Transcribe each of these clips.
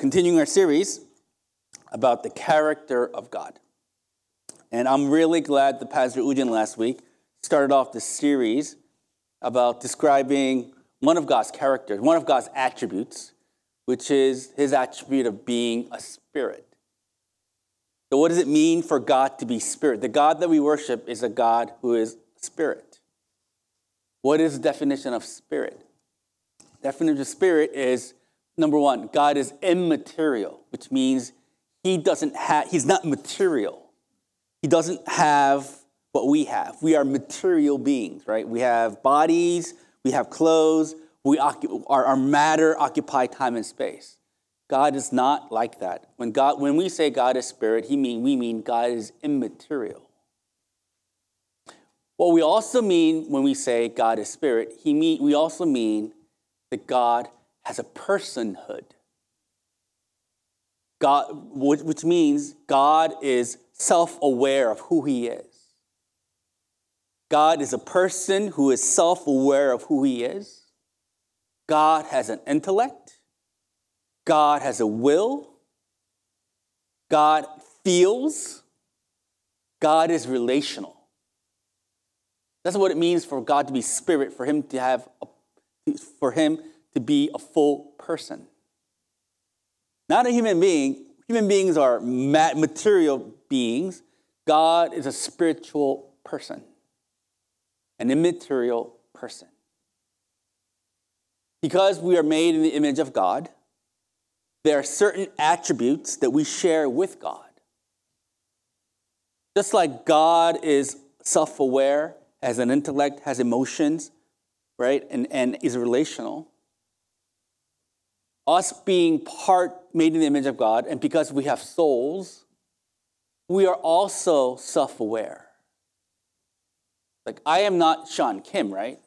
continuing our series about the character of God. And I'm really glad that Pastor Ujin last week started off this series about describing one of God's characters, one of God's attributes, which is his attribute of being a spirit. So, what does it mean for God to be spirit? The God that we worship is a God who is spirit. What is the definition of spirit? Definition of spirit is number one, God is immaterial, which means he doesn't have, he's not material. He doesn't have what we have. We are material beings, right? We have bodies, we have clothes, we occup- our, our matter occupy time and space. God is not like that. When, God, when we say God is spirit, he mean, we mean God is immaterial. What we also mean when we say God is spirit, he mean, we also mean that God has a personhood. God, which means God is self aware of who he is. God is a person who is self aware of who he is. God has an intellect. God has a will. God feels. God is relational. That's what it means for God to be spirit, for him to have, a, for him to be a full person. Not a human being. Human beings are material beings. God is a spiritual person, an immaterial person. Because we are made in the image of God, there are certain attributes that we share with God. Just like God is self aware, has an intellect, has emotions, right, and, and is relational, us being part made in the image of God, and because we have souls, we are also self aware. Like, I am not Sean Kim, right?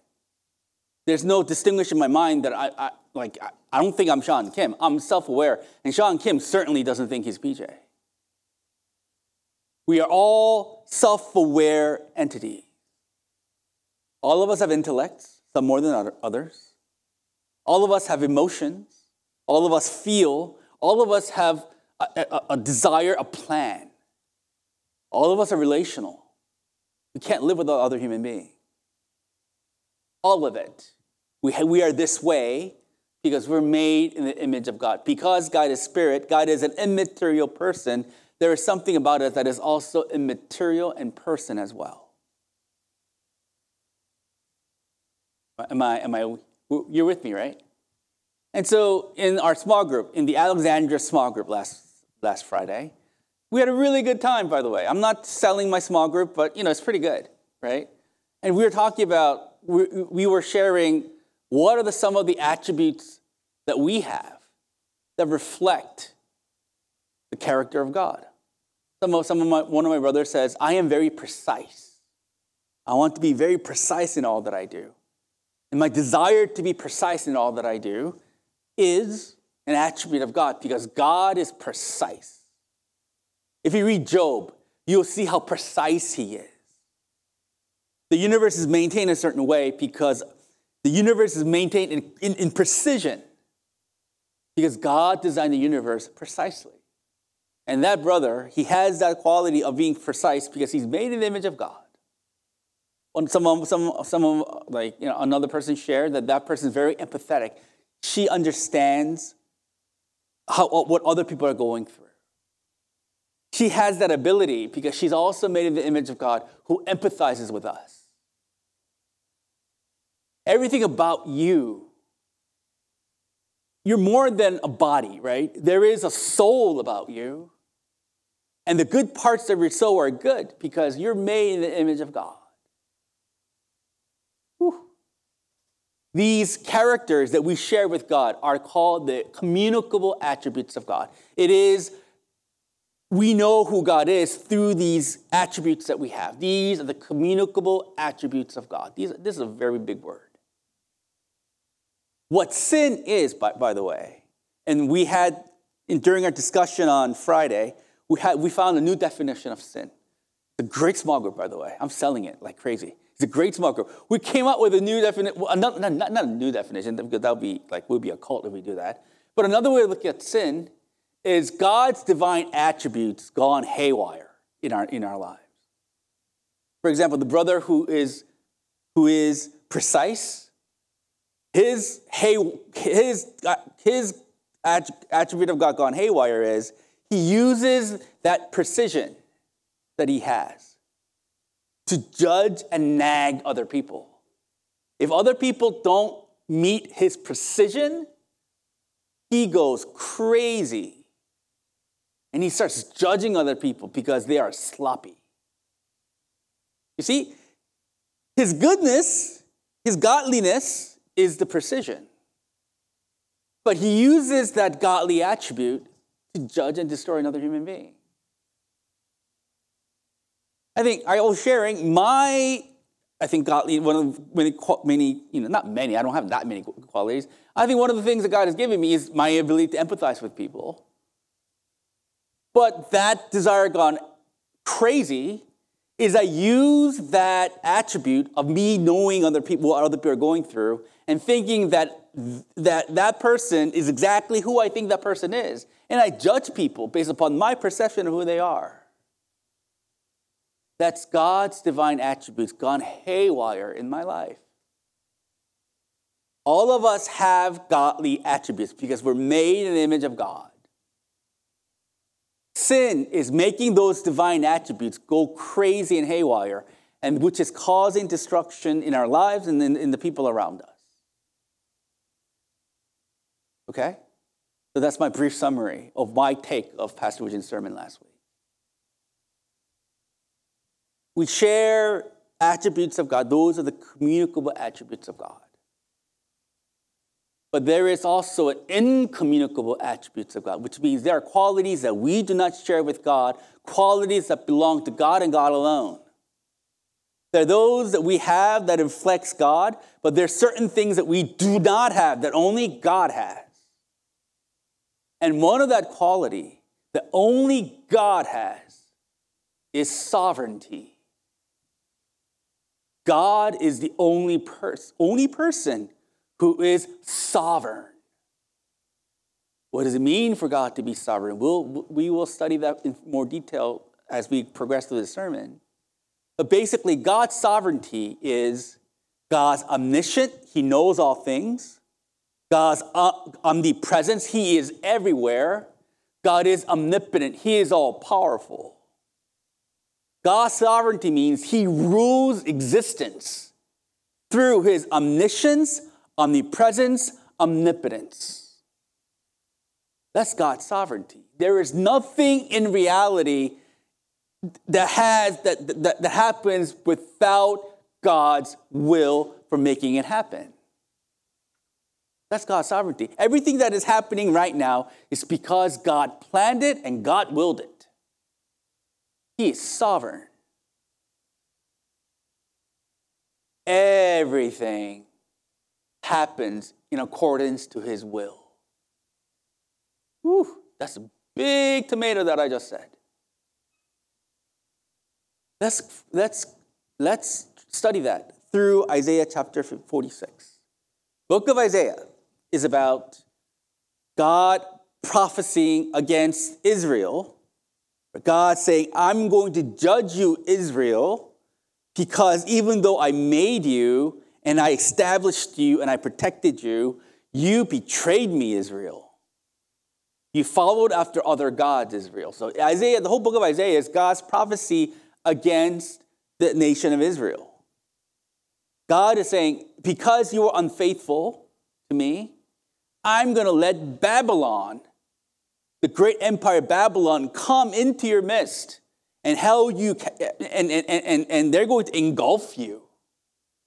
There's no distinguish in my mind that I, I like, I, I don't think I'm Sean Kim. I'm self aware. And Sean Kim certainly doesn't think he's PJ. We are all self aware entities. All of us have intellects, some more than others. All of us have emotions. All of us feel, all of us have a, a, a desire, a plan. All of us are relational. We can't live without other human beings. All of it. We, we are this way because we're made in the image of God. Because God is spirit, God is an immaterial person, there is something about us that is also immaterial in person as well. Am I, am I, you're with me, right? And so in our small group, in the Alexandria small group last, last Friday, we had a really good time, by the way. I'm not selling my small group, but you know, it's pretty good, right? And we were talking about, we, we were sharing what are the, some of the attributes that we have that reflect the character of God. Some of, some of my, one of my brothers says, I am very precise. I want to be very precise in all that I do. And my desire to be precise in all that I do is an attribute of God because God is precise. If you read Job, you'll see how precise he is. The universe is maintained a certain way because the universe is maintained in, in, in precision because God designed the universe precisely. And that brother, he has that quality of being precise because he's made in the image of God. When some, some, some like you know, another person shared that that person is very empathetic she understands how, what other people are going through. She has that ability because she's also made in the image of God who empathizes with us. Everything about you, you're more than a body, right? There is a soul about you. And the good parts of your soul are good because you're made in the image of God. These characters that we share with God are called the communicable attributes of God. It is, we know who God is through these attributes that we have. These are the communicable attributes of God. These, this is a very big word. What sin is, by, by the way, and we had, in, during our discussion on Friday, we, had, we found a new definition of sin. The great small group, by the way. I'm selling it like crazy. A great smoker. We came up with a new definition, well, not, not, not a new definition, because that would be like, we'd be a cult if we do that. But another way to look at sin is God's divine attributes gone haywire in our, in our lives. For example, the brother who is, who is precise, his, hay, his, his attribute of God gone haywire is he uses that precision that he has to judge and nag other people. If other people don't meet his precision, he goes crazy and he starts judging other people because they are sloppy. You see, his goodness, his godliness is the precision. But he uses that godly attribute to judge and destroy another human being. I think I was sharing my, I think godly, one of many, many, you know, not many, I don't have that many qualities. I think one of the things that God has given me is my ability to empathize with people. But that desire gone crazy is I use that attribute of me knowing other people, what other people are going through, and thinking that that, that person is exactly who I think that person is. And I judge people based upon my perception of who they are. That's God's divine attributes gone haywire in my life. All of us have godly attributes because we're made in the image of God. Sin is making those divine attributes go crazy and haywire, and which is causing destruction in our lives and in, in the people around us. Okay? So that's my brief summary of my take of Pastor Ujin's sermon last week. We share attributes of God, those are the communicable attributes of God. But there is also an incommunicable attributes of God, which means there are qualities that we do not share with God, qualities that belong to God and God alone. There are those that we have that reflects God, but there are certain things that we do not have that only God has. And one of that quality that only God has is sovereignty. God is the only person, only person who is sovereign. What does it mean for God to be sovereign? We'll, we will study that in more detail as we progress through the sermon. But basically, God's sovereignty is God's omniscient, He knows all things. God's uh, omnipresence, He is everywhere. God is omnipotent, He is all powerful. God's sovereignty means He rules existence through His omniscience, omnipresence, omnipotence. That's God's sovereignty. There is nothing in reality that has that, that, that happens without God's will for making it happen. That's God's sovereignty. Everything that is happening right now is because God planned it and God willed it. He is sovereign. Everything happens in accordance to his will. Whew, that's a big tomato that I just said. Let's, let's, let's study that through Isaiah chapter 46. Book of Isaiah is about God prophesying against Israel. God saying, I'm going to judge you, Israel, because even though I made you and I established you and I protected you, you betrayed me, Israel. You followed after other gods, Israel. So Isaiah, the whole book of Isaiah is God's prophecy against the nation of Israel. God is saying, because you were unfaithful to me, I'm going to let Babylon, the great empire Babylon, come into your midst and held you, and, and, and, and they're going to engulf you.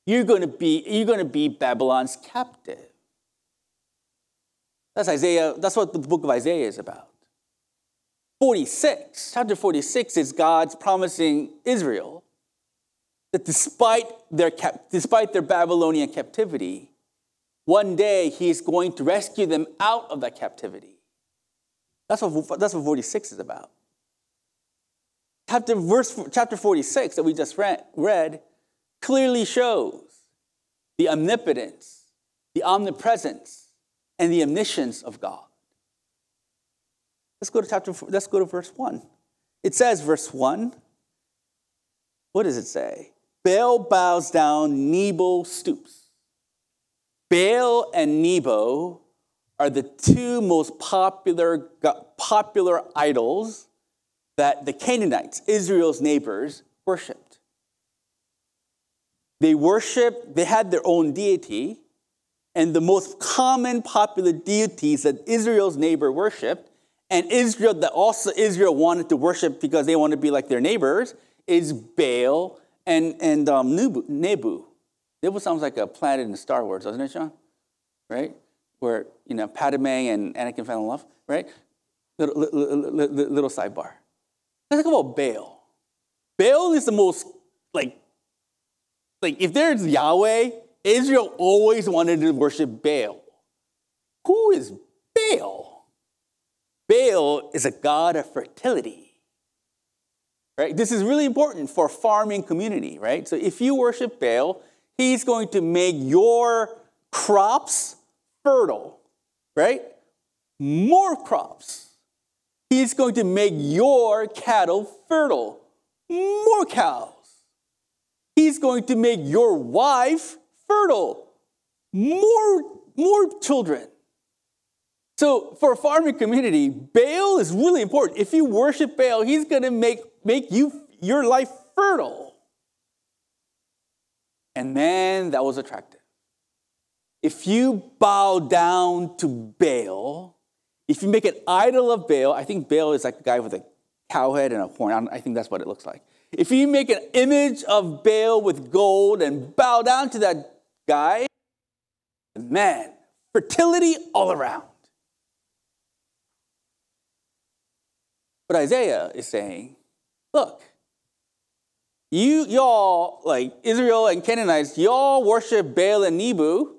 You're going to be, you're going to be Babylon's captive. That's Isaiah, that's what the book of Isaiah is about. 46, chapter 46 is God's promising Israel that despite their, despite their Babylonian captivity, one day he's going to rescue them out of that captivity. That's what, that's what 46 is about. Chapter, verse, chapter 46 that we just read, read clearly shows the omnipotence, the omnipresence, and the omniscience of God. Let's go to chapter. Let's go to verse one. It says, verse one. What does it say? Baal bows down, Nebo stoops. Baal and Nebo are the two most popular, popular idols that the Canaanites, Israel's neighbors, worshiped. They worshiped, they had their own deity, and the most common popular deities that Israel's neighbor worshiped, and Israel that also Israel wanted to worship because they want to be like their neighbors, is Baal and, and um, Nebu. Nebu. Nebu sounds like a planet in Star Wars, doesn't it, John? Right? Where, you know, Padme and Anakin fell in love, right? Little, little, little, little sidebar. Let's talk about Baal. Baal is the most, like, like if there's Yahweh, Israel always wanted to worship Baal. Who is Baal? Baal is a god of fertility right? This is really important for farming community, right? So if you worship Baal, he's going to make your crops fertile, right? More crops. He's going to make your cattle fertile, more cows. He's going to make your wife fertile, more, more children. So for a farming community, Baal is really important. If you worship Baal, he's going to make make you your life fertile. And man, that was attractive. If you bow down to Baal, if you make an idol of Baal, I think Baal is like a guy with a cow head and a horn. I think that's what it looks like. If you make an image of Baal with gold and bow down to that guy, man, fertility all around. But Isaiah is saying, Look, you, y'all, like Israel and Canaanites, y'all worship Baal and Nebu.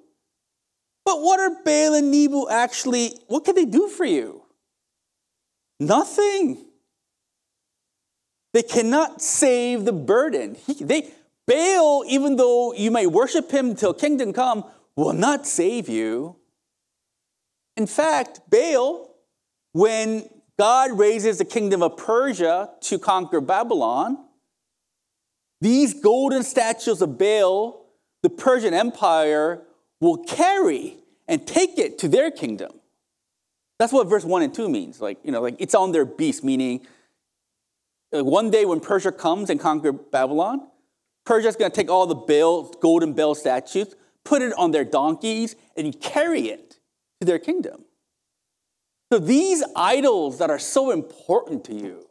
But what are Baal and Nebu actually, what can they do for you? Nothing. They cannot save the burden. He, they, Baal, even though you may worship him till kingdom come, will not save you. In fact, Baal, when God raises the kingdom of Persia to conquer Babylon. These golden statues of Baal, the Persian Empire, will carry and take it to their kingdom. That's what verse 1 and 2 means. Like, you know, like it's on their beast, meaning one day when Persia comes and conquer Babylon, Persia's going to take all the Baal, golden Baal statues, put it on their donkeys, and carry it to their kingdom. So these idols that are so important to you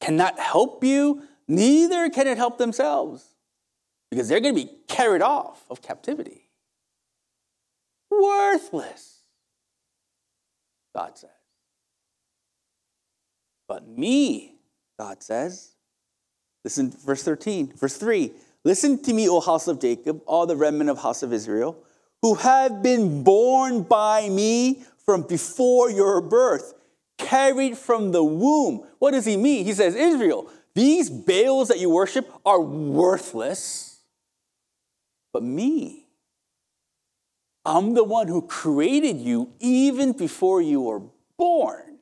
cannot help you, neither can it help themselves, because they're going to be carried off of captivity. Worthless, God says. But me, God says, listen, verse 13, verse 3 Listen to me, O house of Jacob, all the remnant of house of Israel, who have been born by me from before your birth, carried from the womb. What does he mean? He says, Israel, these Baals that you worship are worthless, but me, I'm the one who created you even before you were born.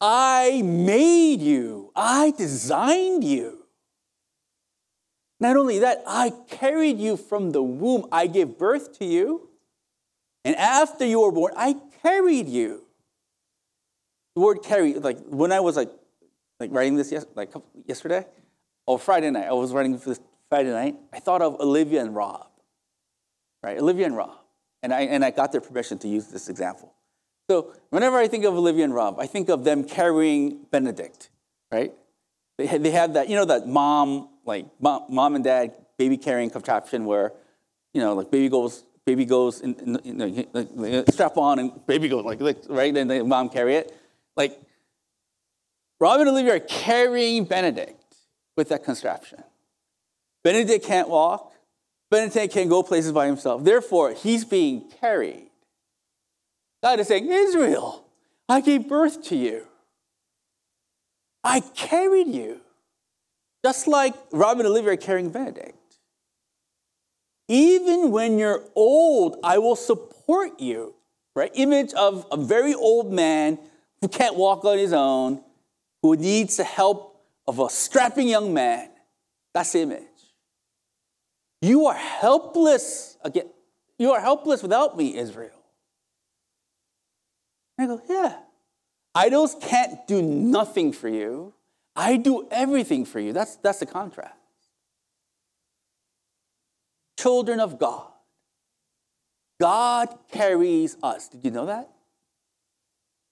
I made you, I designed you. Not only that, I carried you from the womb, I gave birth to you. And after you were born, I carried you. The word carry, like when I was like, like writing this yes, like yesterday, or Friday night, I was writing this Friday night, I thought of Olivia and Rob, right? Olivia and Rob. And I, and I got their permission to use this example. So whenever I think of Olivia and Rob, I think of them carrying Benedict, right? They they had that, you know, that mom, like mom, mom and dad baby carrying contraption where, you know, like baby goes baby goes in, in, in, in strap on and baby goes like, like right, and the mom carry it. Like Robin and Olivia are carrying Benedict with that contraption. Benedict can't walk. Benedict can't go places by himself. Therefore, he's being carried. God is saying, Israel, I gave birth to you. I carried you. Just like Robin and Olivia carrying Benedict. Even when you're old, I will support you. right? Image of a very old man who can't walk on his own, who needs the help of a strapping young man. That's the image. You are helpless again. You are helpless without me, Israel. And I go, yeah. Idols can't do nothing for you. I do everything for you. That's, that's the contrast. Children of God. God carries us. Did you know that?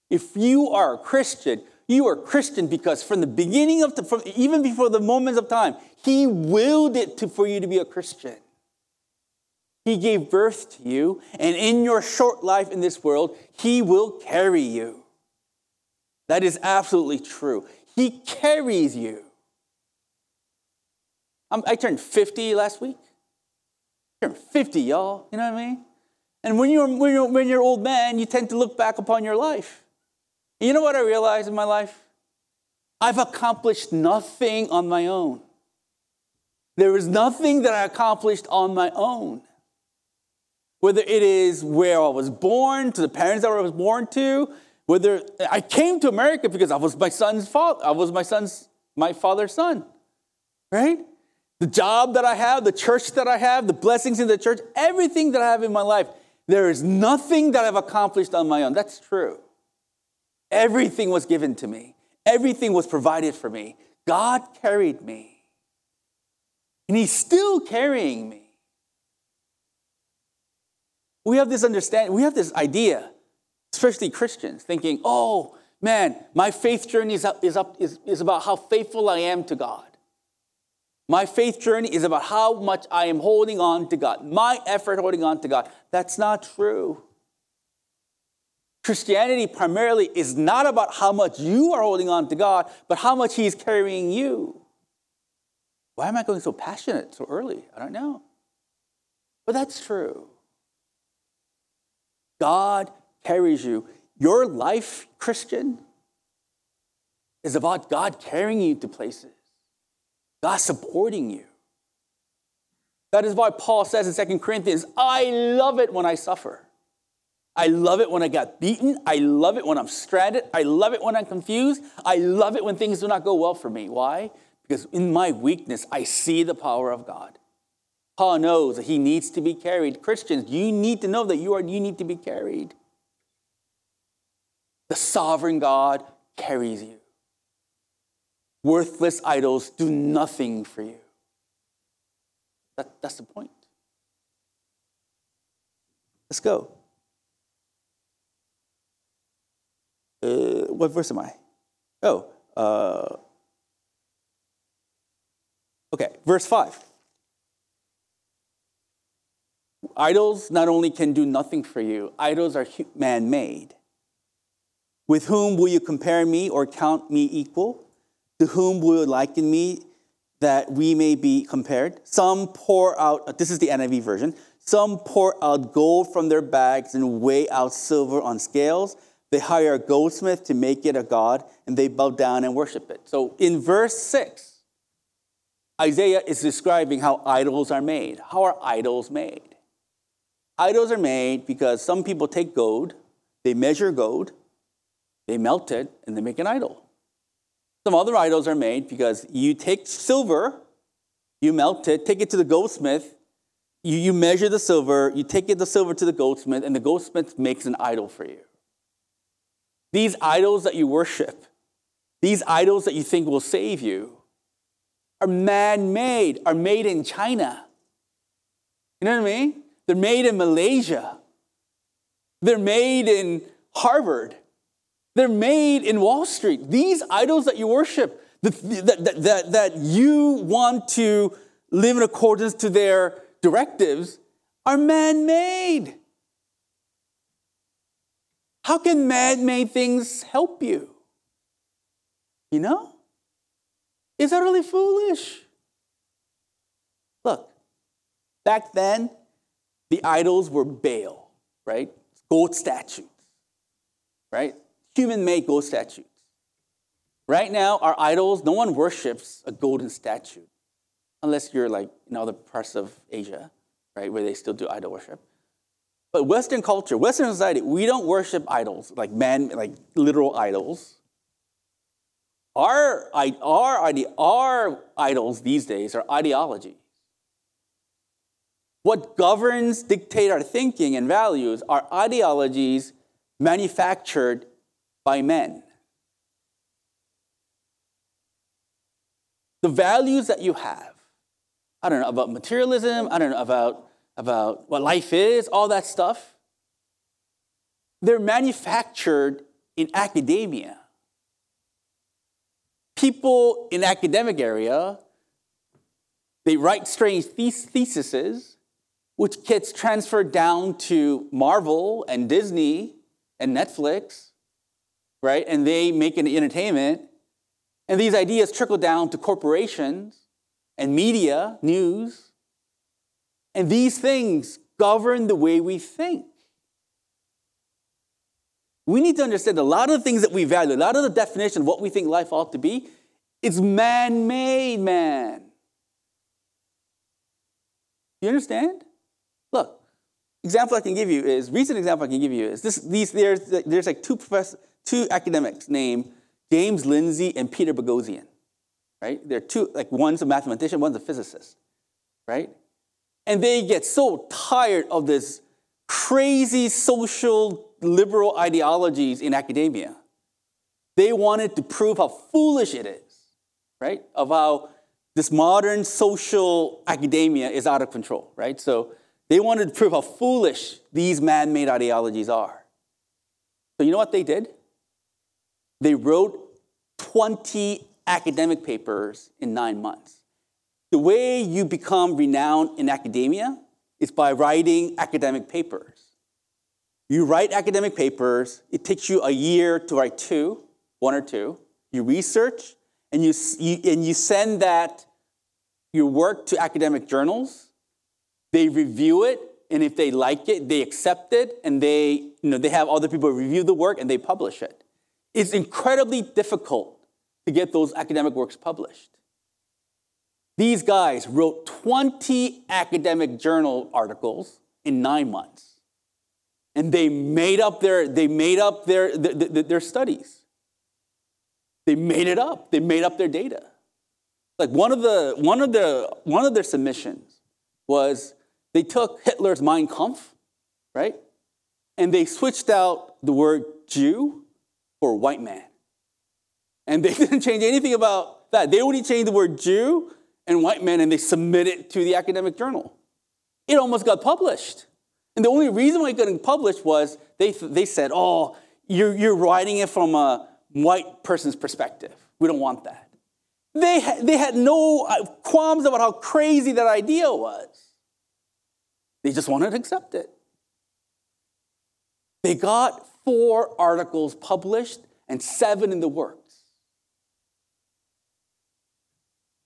If you are a Christian, you are Christian because from the beginning of the, from, even before the moments of time, He willed it to, for you to be a Christian. He gave birth to you, and in your short life in this world, He will carry you. That is absolutely true. He carries you. I'm, i turned 50 last week. I turned 50, y'all. You know what I mean? And when you're, when, you're, when you're old man, you tend to look back upon your life. You know what I realized in my life? I've accomplished nothing on my own. There is nothing that I accomplished on my own. Whether it is where I was born, to the parents that I was born to, whether I came to America because I was my son's father, I was my son's, my father's son, right? The job that I have, the church that I have, the blessings in the church, everything that I have in my life there is nothing that I've accomplished on my own. That's true. Everything was given to me, everything was provided for me. God carried me, and He's still carrying me. We have this understanding, we have this idea, especially Christians, thinking, oh, man, my faith journey is, up, is, up, is, is about how faithful I am to God. My faith journey is about how much I am holding on to God, my effort holding on to God. That's not true. Christianity primarily is not about how much you are holding on to God, but how much He's carrying you. Why am I going so passionate so early? I don't know. But that's true. God carries you. Your life, Christian, is about God carrying you to places. God supporting you. That is why Paul says in 2 Corinthians, I love it when I suffer. I love it when I got beaten. I love it when I'm stranded. I love it when I'm confused. I love it when things do not go well for me. Why? Because in my weakness, I see the power of God. Paul knows that he needs to be carried. Christians, you need to know that you are you need to be carried. The sovereign God carries you. Worthless idols do nothing for you. That, that's the point. Let's go. Uh, what verse am I? Oh, uh, okay, verse 5. Idols not only can do nothing for you, idols are man made. With whom will you compare me or count me equal? To whom will you liken me that we may be compared? Some pour out, this is the NIV version, some pour out gold from their bags and weigh out silver on scales. They hire a goldsmith to make it a god, and they bow down and worship it. So in verse 6, Isaiah is describing how idols are made. How are idols made? Idols are made because some people take gold, they measure gold, they melt it, and they make an idol. Some other idols are made because you take silver, you melt it, take it to the goldsmith, you, you measure the silver, you take it the silver to the goldsmith, and the goldsmith makes an idol for you. These idols that you worship, these idols that you think will save you, are man made, are made in China. You know what I mean? They're made in Malaysia. They're made in Harvard. They're made in Wall Street. These idols that you worship, that, that, that, that you want to live in accordance to their directives, are man made. How can man made things help you? You know? It's utterly foolish. Look, back then, the idols were Baal, right? Gold statues, right? human made gold statues. Right now, our idols, no one worships a golden statue, unless you're like in other parts of Asia, right, where they still do idol worship. But Western culture, Western society, we don't worship idols, like man, like literal idols. Our, our, our idols these days are ideology. What governs, dictate our thinking and values are ideologies manufactured by men. The values that you have, I don't know, about materialism, I don't know, about, about what life is, all that stuff, they're manufactured in academia. People in academic area, they write strange theses which gets transferred down to Marvel and Disney and Netflix, right? And they make an entertainment. And these ideas trickle down to corporations and media, news. And these things govern the way we think. We need to understand a lot of the things that we value, a lot of the definition of what we think life ought to be, it's man made, man. You understand? Look, example I can give you is recent example I can give you is this. These there's there's like two professors, two academics named James Lindsay and Peter Boghossian, right? They're two like one's a mathematician, one's a physicist, right? And they get so tired of this crazy social liberal ideologies in academia. They wanted to prove how foolish it is, right? Of how this modern social academia is out of control, right? So they wanted to prove how foolish these man made ideologies are. So, you know what they did? They wrote 20 academic papers in nine months. The way you become renowned in academia is by writing academic papers. You write academic papers, it takes you a year to write two, one or two. You research, and you, you, and you send that, your work to academic journals they review it, and if they like it, they accept it, and they, you know, they have other people review the work and they publish it. It's incredibly difficult to get those academic works published. These guys wrote 20 academic journal articles in nine months. And they made up their, they made up their, their, their studies. They made it up. They made up their data. Like one of the one of the one of their submissions was they took Hitler's Mein Kampf, right? And they switched out the word Jew for white man. And they didn't change anything about that. They only changed the word Jew and white men and they submit it to the academic journal. It almost got published. And the only reason why it got published was they, they said, oh, you're, you're writing it from a white person's perspective. We don't want that. They, had, they had no uh, qualms about how crazy that idea was. They just wanted to accept it. They got four articles published and seven in the works.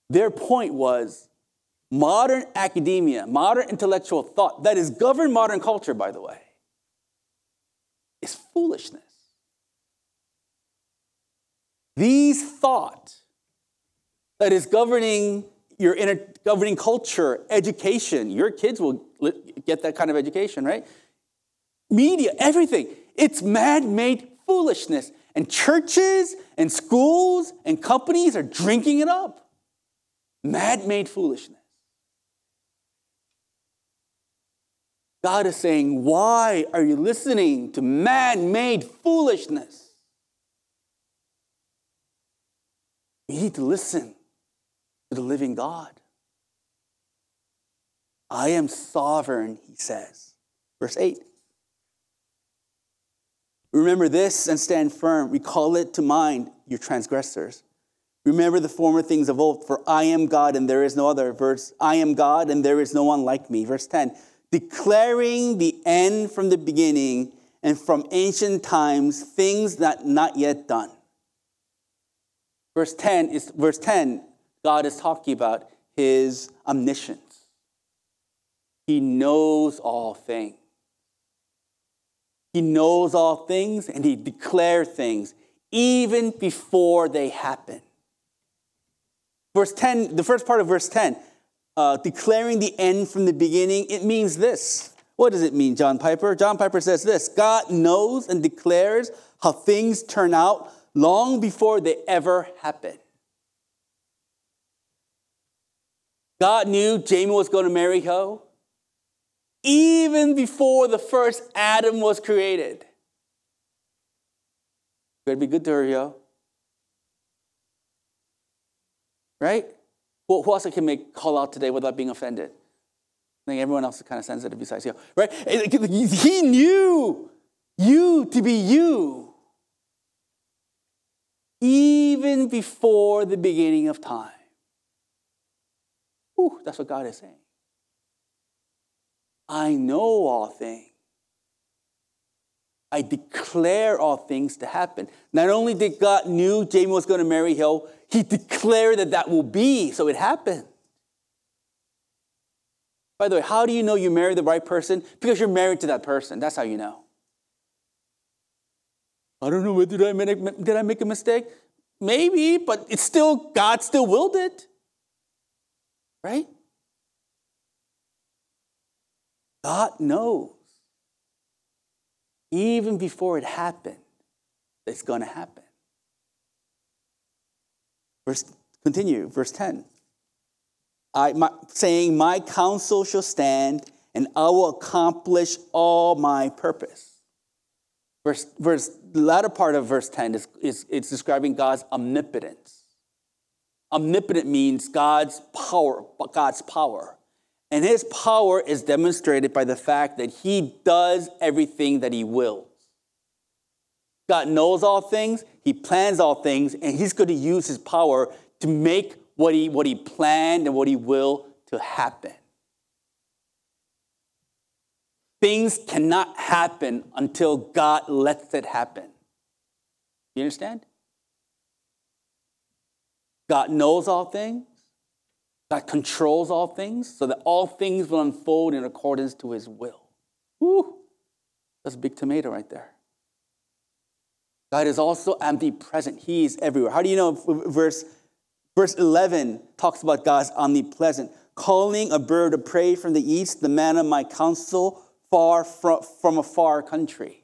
Their point was modern academia, modern intellectual thought that is governed modern culture, by the way, is foolishness. These thought that is governing your inner governing culture, education. Your kids will get that kind of education, right? Media, everything. It's man made foolishness. And churches and schools and companies are drinking it up. Man made foolishness. God is saying, Why are you listening to man made foolishness? You need to listen to the living God. I am sovereign, he says. Verse 8. Remember this and stand firm. Recall it to mind, your transgressors. Remember the former things of old, for I am God and there is no other. Verse, I am God and there is no one like me. Verse 10, declaring the end from the beginning and from ancient times, things that not yet done. Verse 10 is verse 10 God is talking about his omniscience. He knows all things. He knows all things and he declares things even before they happen. Verse 10, the first part of verse 10, uh, declaring the end from the beginning, it means this. What does it mean, John Piper? John Piper says this God knows and declares how things turn out long before they ever happen. God knew Jamie was going to marry Ho even before the first Adam was created. Better be good to her, yo. Right? Who, who else can make call out today without being offended? I think everyone else is kind of sensitive besides you, right? He knew you to be you even before the beginning of time. Whew, that's what God is saying. I know all things. I declare all things to happen. Not only did God knew Jamie was going to marry Hill, he declared that that will be, so it happened. By the way, how do you know you married the right person? Because you're married to that person. That's how you know. I don't know, did I make, did I make a mistake? Maybe, but it's still, God still willed it. Right? God knows, even before it happened, it's going to happen. Verse, continue, verse 10. I, my, saying, My counsel shall stand, and I will accomplish all my purpose. Verse, verse, the latter part of verse 10 is, is it's describing God's omnipotence. Omnipotent means God's power, God's power. And his power is demonstrated by the fact that he does everything that he wills. God knows all things, he plans all things, and he's going to use his power to make what he, what he planned and what he will to happen. Things cannot happen until God lets it happen. You understand? God knows all things. God controls all things so that all things will unfold in accordance to his will. Woo! That's a big tomato right there. God is also omnipresent. He is everywhere. How do you know verse Verse 11 talks about God's omnipresent, calling a bird of prey from the east, the man of my counsel, far from, from a far country.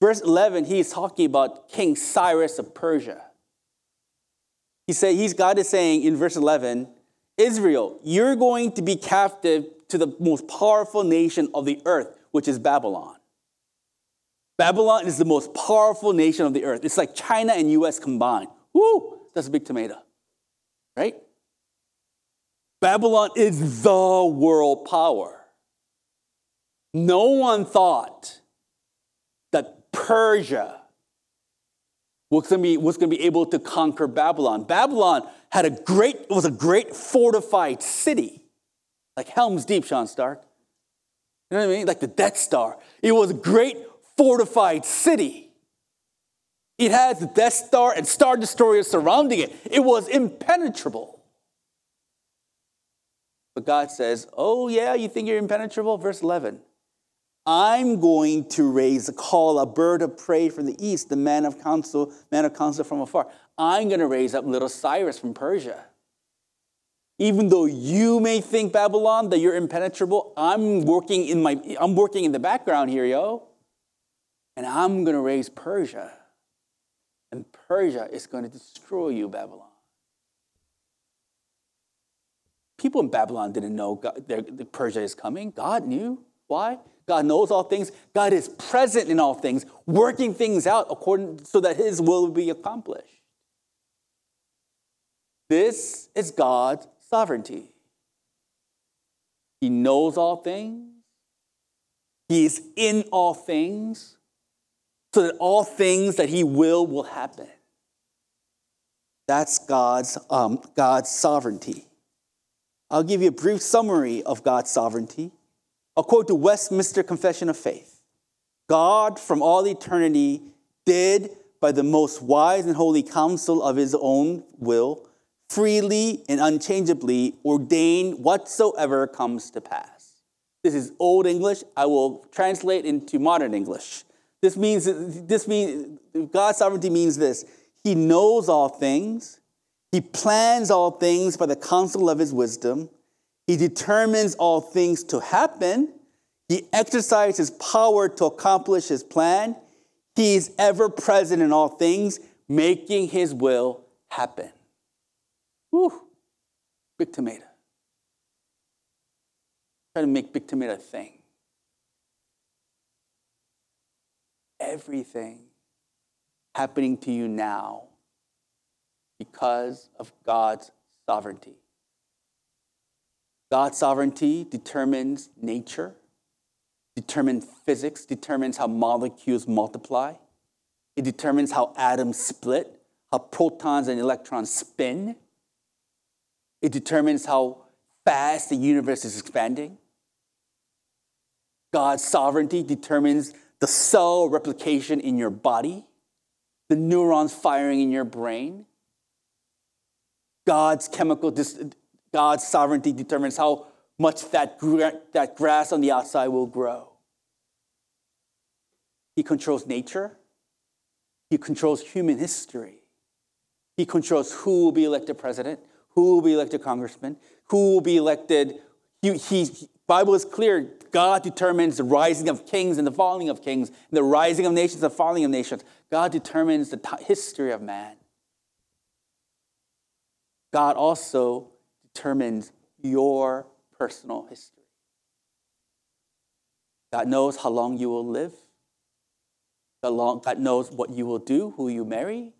Verse 11, he's talking about King Cyrus of Persia. He said, he's God is saying in verse 11, Israel, you're going to be captive to the most powerful nation of the earth, which is Babylon. Babylon is the most powerful nation of the earth. It's like China and US combined. Woo! That's a big tomato, right? Babylon is the world power. No one thought that Persia was going be, was going to be able to conquer Babylon. Babylon had a great, was a great fortified city, like Helm's Deep, Sean Stark. You know what I mean? Like the Death Star. It was a great fortified city. It has the Death Star and Star Destroyers surrounding it. It was impenetrable. But God says, Oh, yeah, you think you're impenetrable? Verse 11. I'm going to raise a call, a bird of prey from the east, the man of counsel, man of counsel from afar. I'm going to raise up little Cyrus from Persia. Even though you may think Babylon that you're impenetrable, I'm working in my I'm working in the background here, yo. And I'm going to raise Persia and Persia is going to destroy you, Babylon. People in Babylon didn't know God, Persia is coming. God knew. Why? God knows all things. God is present in all things, working things out according so that his will be accomplished. This is God's sovereignty. He knows all things. He is in all things so that all things that he will will happen. That's God's, um, God's sovereignty. I'll give you a brief summary of God's sovereignty. I'll quote the Westminster Confession of Faith. God, from all eternity, did, by the most wise and holy counsel of his own will, freely and unchangeably ordain whatsoever comes to pass. This is Old English. I will translate into modern English. This means, this means, God's sovereignty means this. He knows all things. He plans all things by the counsel of his wisdom. He determines all things to happen He exercises power to accomplish his plan. He is ever present in all things, making his will happen. Whew. Big tomato. Try to make big tomato a thing. Everything happening to you now because of God's sovereignty. God's sovereignty determines nature, determines physics, determines how molecules multiply. It determines how atoms split, how protons and electrons spin. It determines how fast the universe is expanding. God's sovereignty determines the cell replication in your body, the neurons firing in your brain. God's chemical, God's sovereignty determines how much that, that grass on the outside will grow. He controls nature. He controls human history. He controls who will be elected president, who will be elected congressman, who will be elected. He, he, Bible is clear. God determines the rising of kings and the falling of kings, the rising of nations and the falling of nations. God determines the t- history of man. God also determines your personal history. God knows how long you will live. God knows what you will do, who you marry.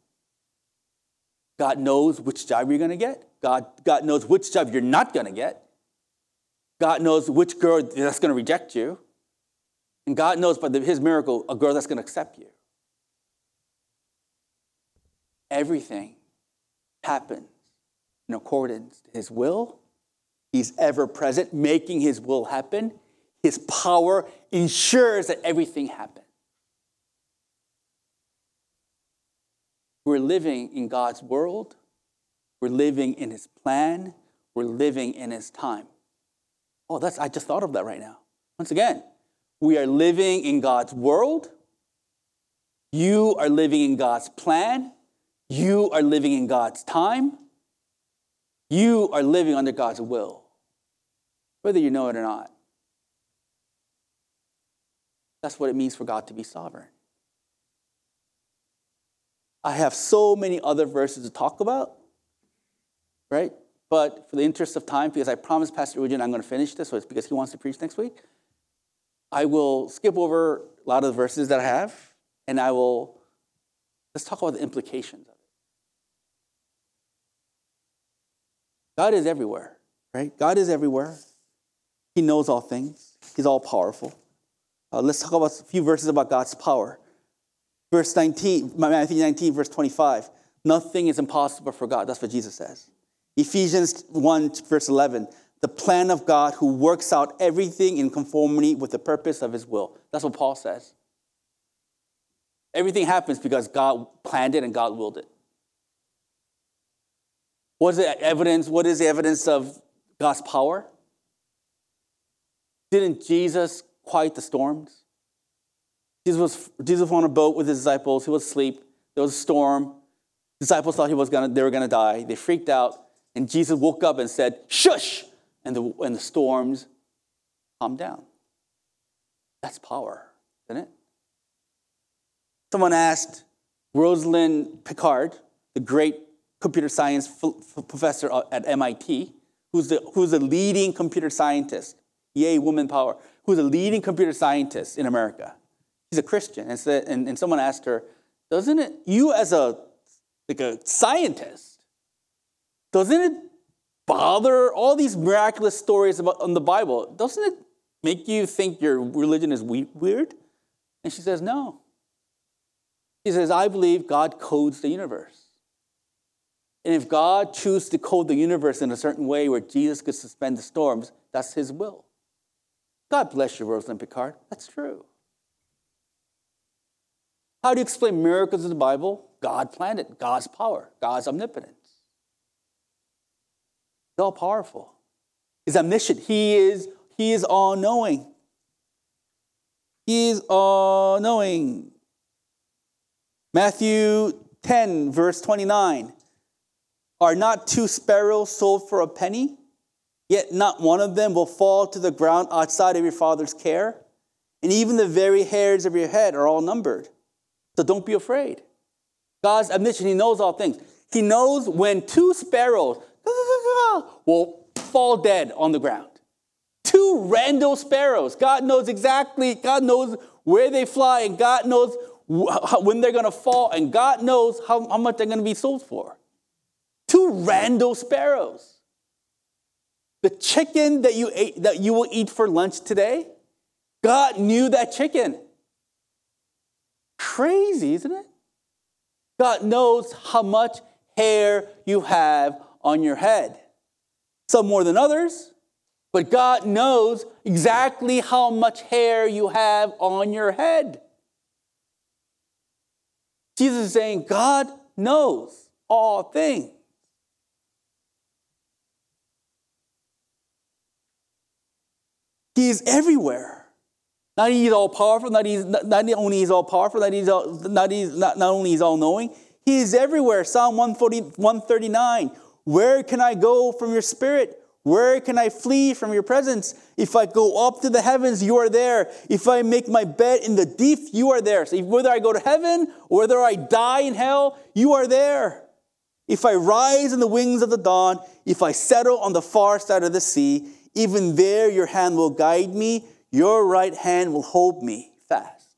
God knows which job you're going to get. God, God knows which job you're not going to get. God knows which girl that's going to reject you. And God knows by his miracle a girl that's going to accept you. Everything happens in accordance to his will. He's ever present, making his will happen. His power ensures that everything happens. We're living in God's world. We're living in his plan. We're living in his time. Oh, that's I just thought of that right now. Once again, we are living in God's world. You are living in God's plan. You are living in God's time. You are living under God's will, whether you know it or not. That's what it means for God to be sovereign. I have so many other verses to talk about, right? But for the interest of time, because I promised Pastor Ujin I'm going to finish this, so it's because he wants to preach next week, I will skip over a lot of the verses that I have, and I will let's talk about the implications of it. God is everywhere, right? God is everywhere. He knows all things. He's all powerful. Uh, let's talk about a few verses about God's power. Verse 19, Matthew 19, verse 25. Nothing is impossible for God. That's what Jesus says. Ephesians 1, verse 11. The plan of God who works out everything in conformity with the purpose of his will. That's what Paul says. Everything happens because God planned it and God willed it. What is the evidence? What is the evidence of God's power? Didn't Jesus quiet the storms? Jesus was, Jesus was on a boat with his disciples. He was asleep. There was a storm. Disciples thought he was gonna, they were going to die. They freaked out. And Jesus woke up and said, Shush! And the, and the storms calmed down. That's power, isn't it? Someone asked Rosalind Picard, the great computer science professor uh, at MIT, who's the, who's a leading computer scientist, yay, woman power, who's a leading computer scientist in America. She's a Christian. And, said, and, and someone asked her, doesn't it, you as a, like a scientist, doesn't it bother all these miraculous stories about in the Bible? Doesn't it make you think your religion is weird? And she says, no. She says, I believe God codes the universe. And if God chooses to code the universe in a certain way where Jesus could suspend the storms, that's his will. God bless you, Rosalind Picard. That's true. How do you explain miracles in the Bible? God planned it, God's power, God's omnipotence. He's all powerful. He's omniscient. He is, he is all knowing. He is all knowing. Matthew 10, verse 29. Are not two sparrows sold for a penny? Yet not one of them will fall to the ground outside of your Father's care. And even the very hairs of your head are all numbered. So don't be afraid. God's omniscient, He knows all things. He knows when two sparrows will fall dead on the ground. Two random sparrows. God knows exactly, God knows where they fly, and God knows when they're going to fall, and God knows how, how much they're going to be sold for. Two random sparrows. The chicken that you ate, that you will eat for lunch today, God knew that chicken. Crazy, isn't it? God knows how much hair you have on your head. Some more than others, but God knows exactly how much hair you have on your head. Jesus is saying, God knows all things. He is everywhere. Not he's all powerful, not, he's, not, only he's all powerful, not, he's all, not, he's, not, not only he's all knowing, he is everywhere. Psalm 140, 139. Where can I go from your spirit? Where can I flee from your presence? If I go up to the heavens, you are there. If I make my bed in the deep, you are there. So whether I go to heaven or whether I die in hell, you are there. If I rise in the wings of the dawn, if I settle on the far side of the sea, even there your hand will guide me, your right hand will hold me fast.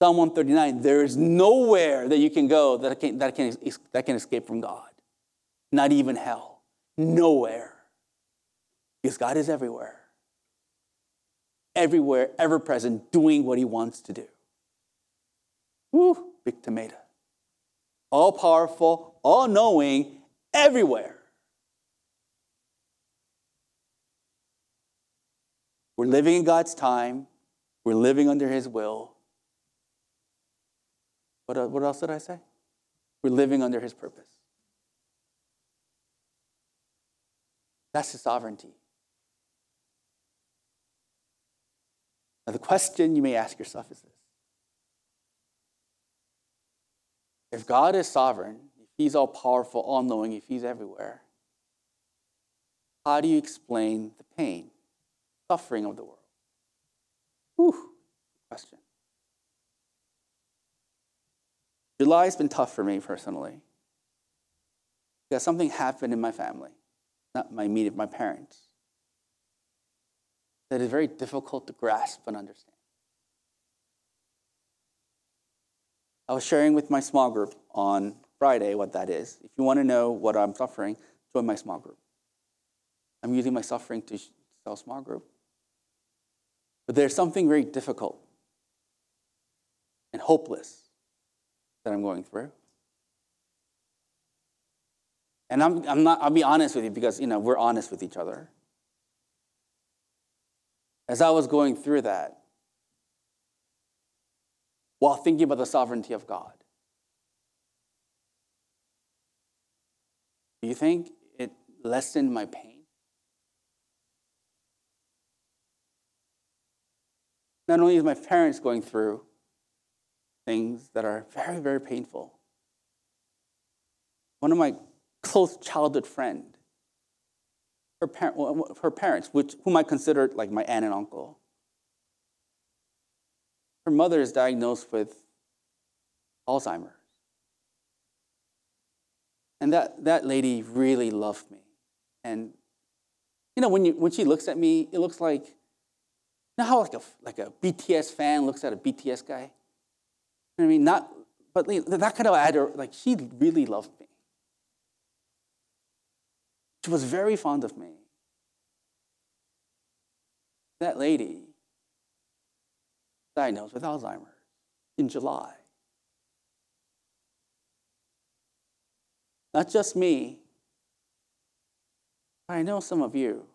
Psalm 139 there is nowhere that you can go that can, that can, that can escape from God, not even hell. Nowhere. Because God is everywhere. Everywhere, ever present, doing what he wants to do. Woo, big tomato. All powerful, all knowing, everywhere. We're living in God's time. We're living under His will. What, uh, what else did I say? We're living under His purpose. That's His sovereignty. Now, the question you may ask yourself is this If God is sovereign, if He's all powerful, all knowing, if He's everywhere, how do you explain the pain? Suffering of the world? Whew, question. July has been tough for me personally because something happened in my family, not my immediate, my parents, that is very difficult to grasp and understand. I was sharing with my small group on Friday what that is. If you want to know what I'm suffering, join my small group. I'm using my suffering to sell small group. But there's something very difficult and hopeless that I'm going through. And I'm, I'm not, I'll be honest with you because, you know, we're honest with each other. As I was going through that, while thinking about the sovereignty of God, do you think it lessened my pain? Not only is my parents going through things that are very, very painful, one of my close childhood friend, her, her parents, which, whom I considered like my aunt and uncle, her mother is diagnosed with Alzheimer's. And that, that lady really loved me. And, you know, when, you, when she looks at me, it looks like know how like a, like a BTS fan looks at a BTS guy? You know I mean? Not, but that kind of like she really loved me. She was very fond of me. That lady diagnosed with Alzheimer's in July. Not just me, I know some of you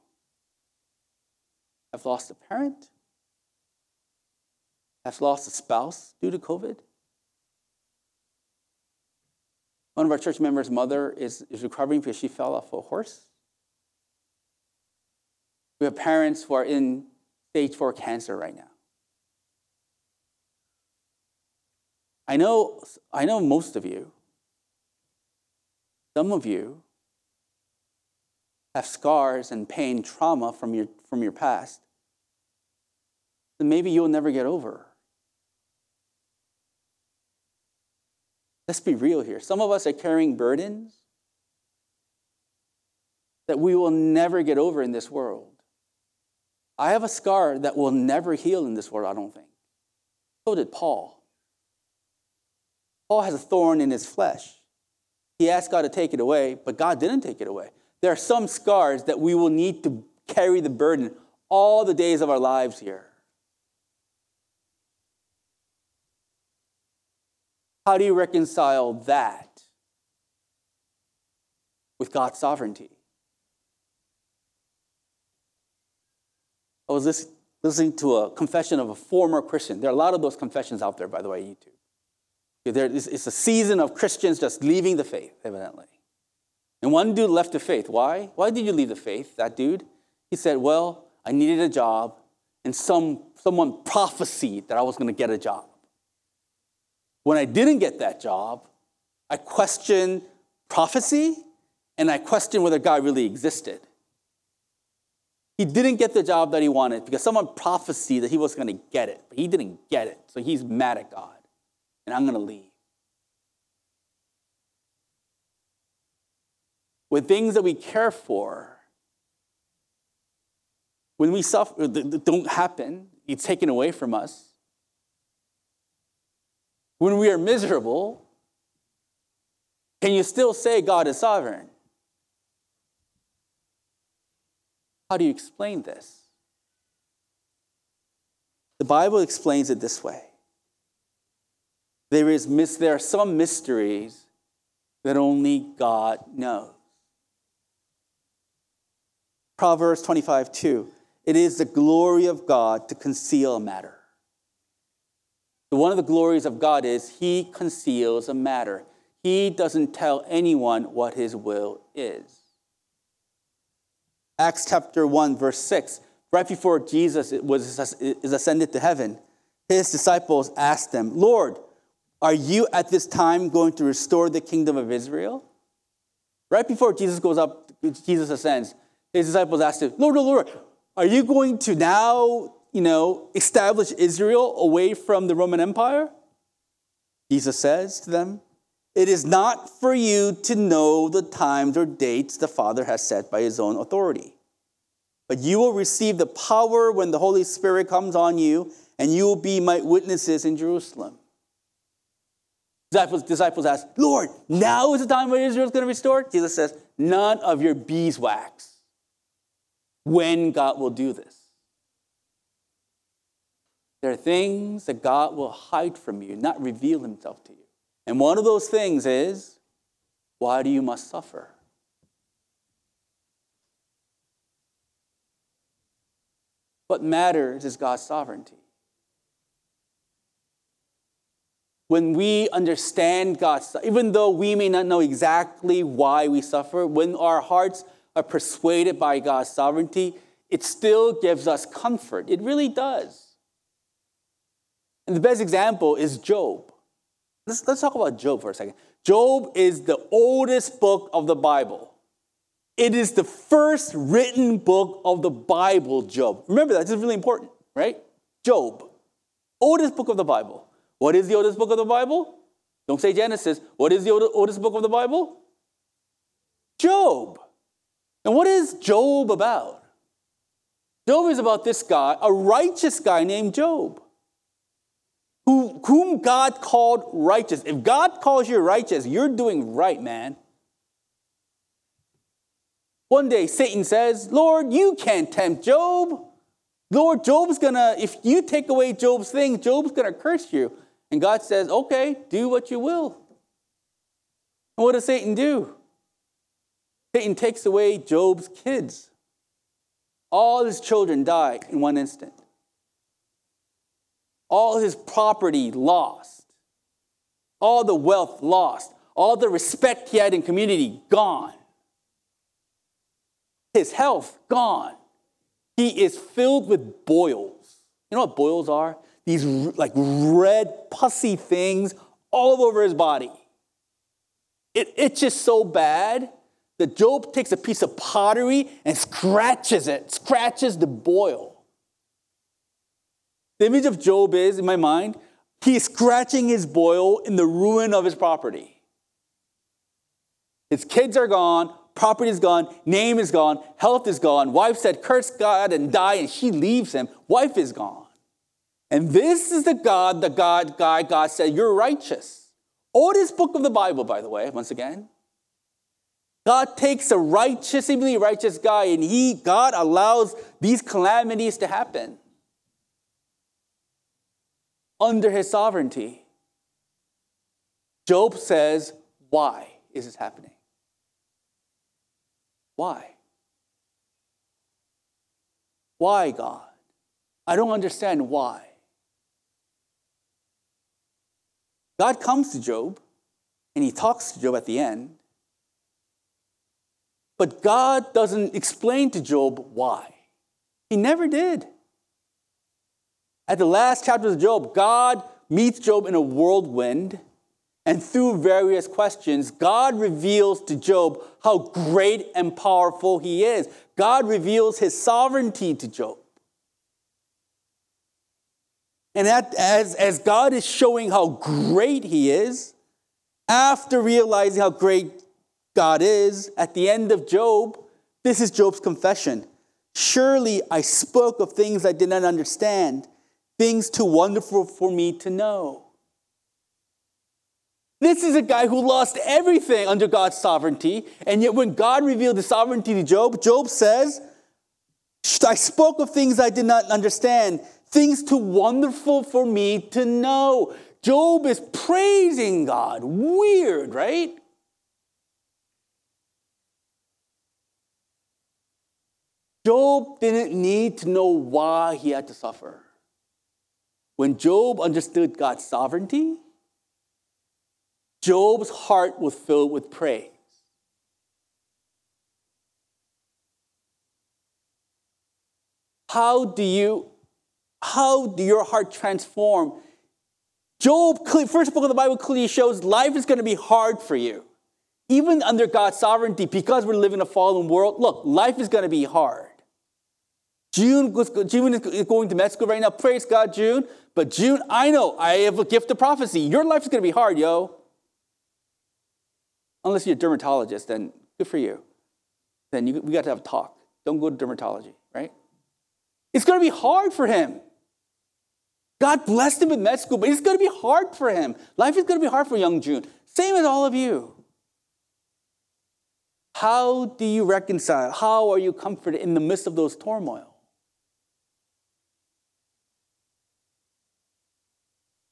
have lost a parent, have lost a spouse due to COVID. One of our church members' mother is, is recovering because she fell off a horse. We have parents who are in stage four cancer right now. I know, I know most of you, some of you have scars and pain, trauma from your, from your past, then maybe you'll never get over. Let's be real here. Some of us are carrying burdens that we will never get over in this world. I have a scar that will never heal in this world, I don't think. So did Paul. Paul has a thorn in his flesh. He asked God to take it away, but God didn't take it away. There are some scars that we will need to carry the burden all the days of our lives here. How do you reconcile that with God's sovereignty? I was listening to a confession of a former Christian. There are a lot of those confessions out there, by the way, YouTube. It's a season of Christians just leaving the faith, evidently. And one dude left the faith. Why? Why did you leave the faith, that dude? He said, Well, I needed a job, and some, someone prophesied that I was going to get a job. When I didn't get that job, I questioned prophecy and I questioned whether God really existed. He didn't get the job that he wanted because someone prophesied that he was going to get it, but he didn't get it. So he's mad at God, and I'm going to leave. When things that we care for, when we suffer, don't happen, it's taken away from us. When we are miserable, can you still say God is sovereign? How do you explain this? The Bible explains it this way. There, is, there are some mysteries that only God knows. Proverbs 25, 2. It is the glory of God to conceal a matter. One of the glories of God is He conceals a matter. He doesn't tell anyone what His will is. Acts chapter 1, verse 6, right before Jesus was, is ascended to heaven, his disciples asked him, Lord, are you at this time going to restore the kingdom of Israel? Right before Jesus goes up, Jesus ascends, his disciples asked him, Lord, Lord, are you going to now, you know, establish Israel away from the Roman Empire? Jesus says to them, it is not for you to know the times or dates the Father has set by his own authority. But you will receive the power when the Holy Spirit comes on you, and you will be my witnesses in Jerusalem. Disciples, disciples ask, Lord, now is the time when Israel is going to be restored? Jesus says, None of your beeswax. When God will do this. There are things that God will hide from you, not reveal himself to you. And one of those things is why do you must suffer? What matters is God's sovereignty. When we understand God's, even though we may not know exactly why we suffer, when our hearts are persuaded by God's sovereignty, it still gives us comfort. It really does. And the best example is Job. Let's, let's talk about Job for a second. Job is the oldest book of the Bible. It is the first written book of the Bible, Job. Remember that, this is really important, right? Job, oldest book of the Bible. What is the oldest book of the Bible? Don't say Genesis. What is the oldest book of the Bible? Job. And what is Job about? Job is about this guy, a righteous guy named Job who, whom God called righteous. If God calls you righteous, you're doing right, man. One day, Satan says, Lord, you can't tempt Job. Lord, Job's gonna, if you take away Job's thing, Job's gonna curse you. And God says, okay, do what you will. And what does Satan do? Satan takes away Job's kids. All his children die in one instant all his property lost, all the wealth lost, all the respect he had in community gone, his health gone. He is filled with boils. You know what boils are? These like red, pussy things all over his body. It itches so bad that Job takes a piece of pottery and scratches it, scratches the boil. The image of Job is, in my mind, he is scratching his boil in the ruin of his property. His kids are gone, property is gone, name is gone, health is gone. Wife said, Curse God and die, and she leaves him. Wife is gone. And this is the God, the God guy God said, You're righteous. Oh, Oldest book of the Bible, by the way, once again. God takes a righteous, seemingly righteous guy, and he, God allows these calamities to happen under his sovereignty. Job says, Why is this happening? Why? Why, God? I don't understand why. God comes to Job and he talks to Job at the end. But God doesn't explain to Job why. He never did. At the last chapter of Job, God meets Job in a whirlwind, and through various questions, God reveals to Job how great and powerful he is. God reveals his sovereignty to Job. And as, as God is showing how great he is, after realizing how great God is, at the end of Job, this is Job's confession. Surely I spoke of things I did not understand things too wonderful for me to know. This is a guy who lost everything under God's sovereignty, and yet when God revealed the sovereignty to Job, Job says, I spoke of things I did not understand, things too wonderful for me to know. Job is praising God. Weird, right? Job didn't need to know why he had to suffer. When Job understood God's sovereignty, Job's heart was filled with praise. How do you, how do your heart transform? Job, first book of the Bible clearly shows life is going to be hard for you. Even under God's sovereignty, because we live in a fallen world, look, life is going to be hard. June, June is going to school right now. Praise God, June. But June, I know I have a gift of prophecy. Your life is going to be hard, yo. Unless you're a dermatologist, then good for you. Then you, we got to have a talk. Don't go to dermatology, right? It's going to be hard for him. God blessed him with med school, but it's going to be hard for him. Life is going to be hard for young June. Same as all of you. How do you reconcile? How are you comforted in the midst of those turmoil?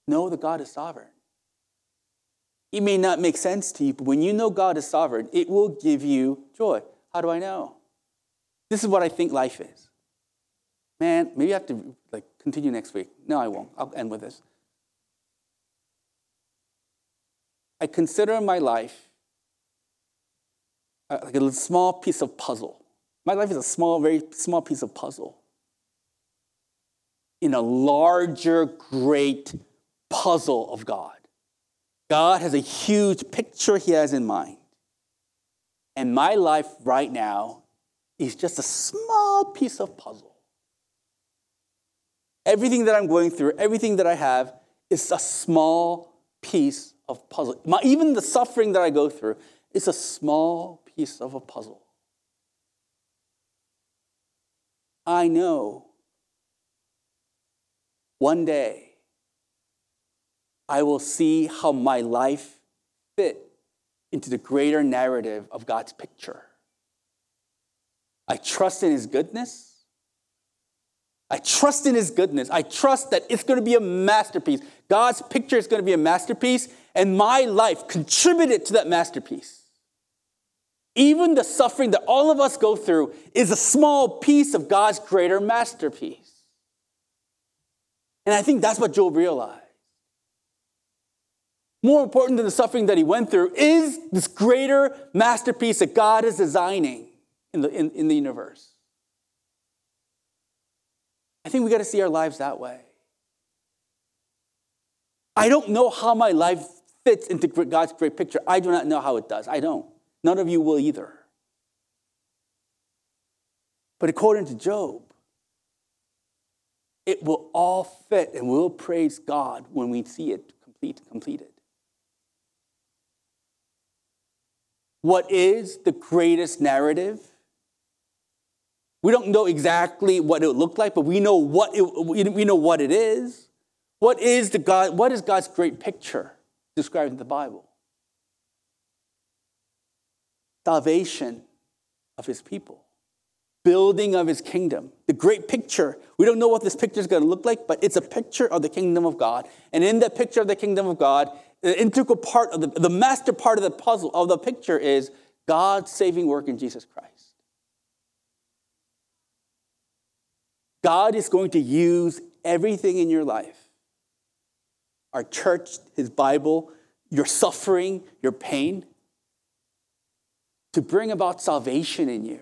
Know that God is sovereign. It may not make sense to you, but when you know God is sovereign, it will give you joy. How do I know? This is what I think life is. Man, maybe I have to like continue next week. No, I won't. I'll end with this. I consider my life uh, like a small piece of puzzle. My life is a small, very small piece of puzzle in a larger, great puzzle of God. God has a huge picture he has in mind. And my life right now is just a small piece of puzzle. Everything that I'm going through, everything that I have, is a small piece of puzzle. My, even the suffering that I go through is a small piece of a puzzle. I know one day I will see how my life fit into the greater narrative of God's picture. I trust in His goodness. I trust in His goodness. I trust that it's going to be a masterpiece. God's picture is going to be a masterpiece, and my life contributed to that masterpiece. Even the suffering that all of us go through is a small piece of God's greater masterpiece. And I think that's what Job realized more important than the suffering that he went through, is this greater masterpiece that God is designing in the, in, in the universe. I think we got to see our lives that way. I don't know how my life fits into God's great picture. I do not know how it does. I don't. None of you will either. But according to Job, it will all fit and we'll praise God when we see it complete, completed. What is the greatest narrative? We don't know exactly what it would look like, but we know what it, we know what it is. What is the God? What is God's great picture described in the Bible? Salvation of His people, building of His kingdom. The great picture. We don't know what this picture is going to look like, but it's a picture of the kingdom of God. And in that picture of the kingdom of God, the integral part of the, the master part of the puzzle of the picture is God's saving work in Jesus Christ. God is going to use everything in your life our church, His Bible, your suffering, your pain to bring about salvation in you.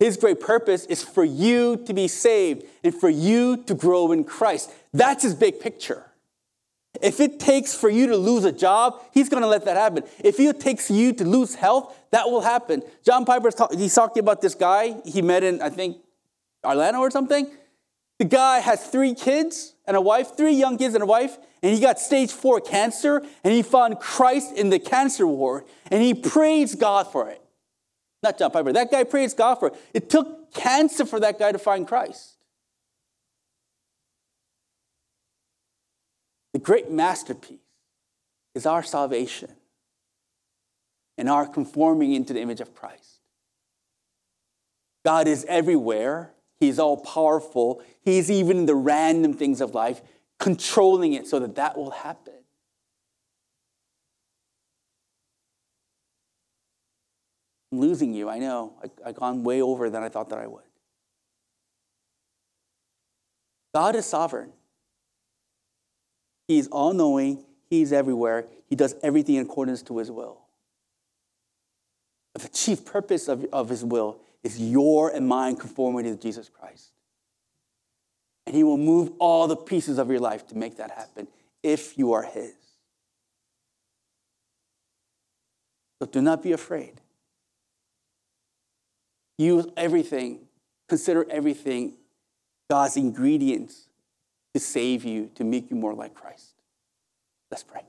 His great purpose is for you to be saved and for you to grow in Christ. That's his big picture. If it takes for you to lose a job, he's going to let that happen. If it takes you to lose health, that will happen. John Piper's he's talking about this guy he met in, I think, Orlando or something. The guy has three kids and a wife, three young kids and a wife, and he got stage four cancer, and he found Christ in the cancer ward, and he praised God for it. Not John Piper, that guy praised God for it. It took cancer for that guy to find Christ. The great masterpiece is our salvation and our conforming into the image of Christ. God is everywhere. He's all powerful. He's even in the random things of life, controlling it so that that will happen. I'm losing you, I know. I, I've gone way over than I thought that I would. God is sovereign. He's all knowing, He's everywhere, He does everything in accordance to His will. But the chief purpose of, of His will is your and mine conformity to Jesus Christ. And He will move all the pieces of your life to make that happen if you are His. So do not be afraid. Use everything, consider everything God's ingredients to save you, to make you more like Christ. Let's pray.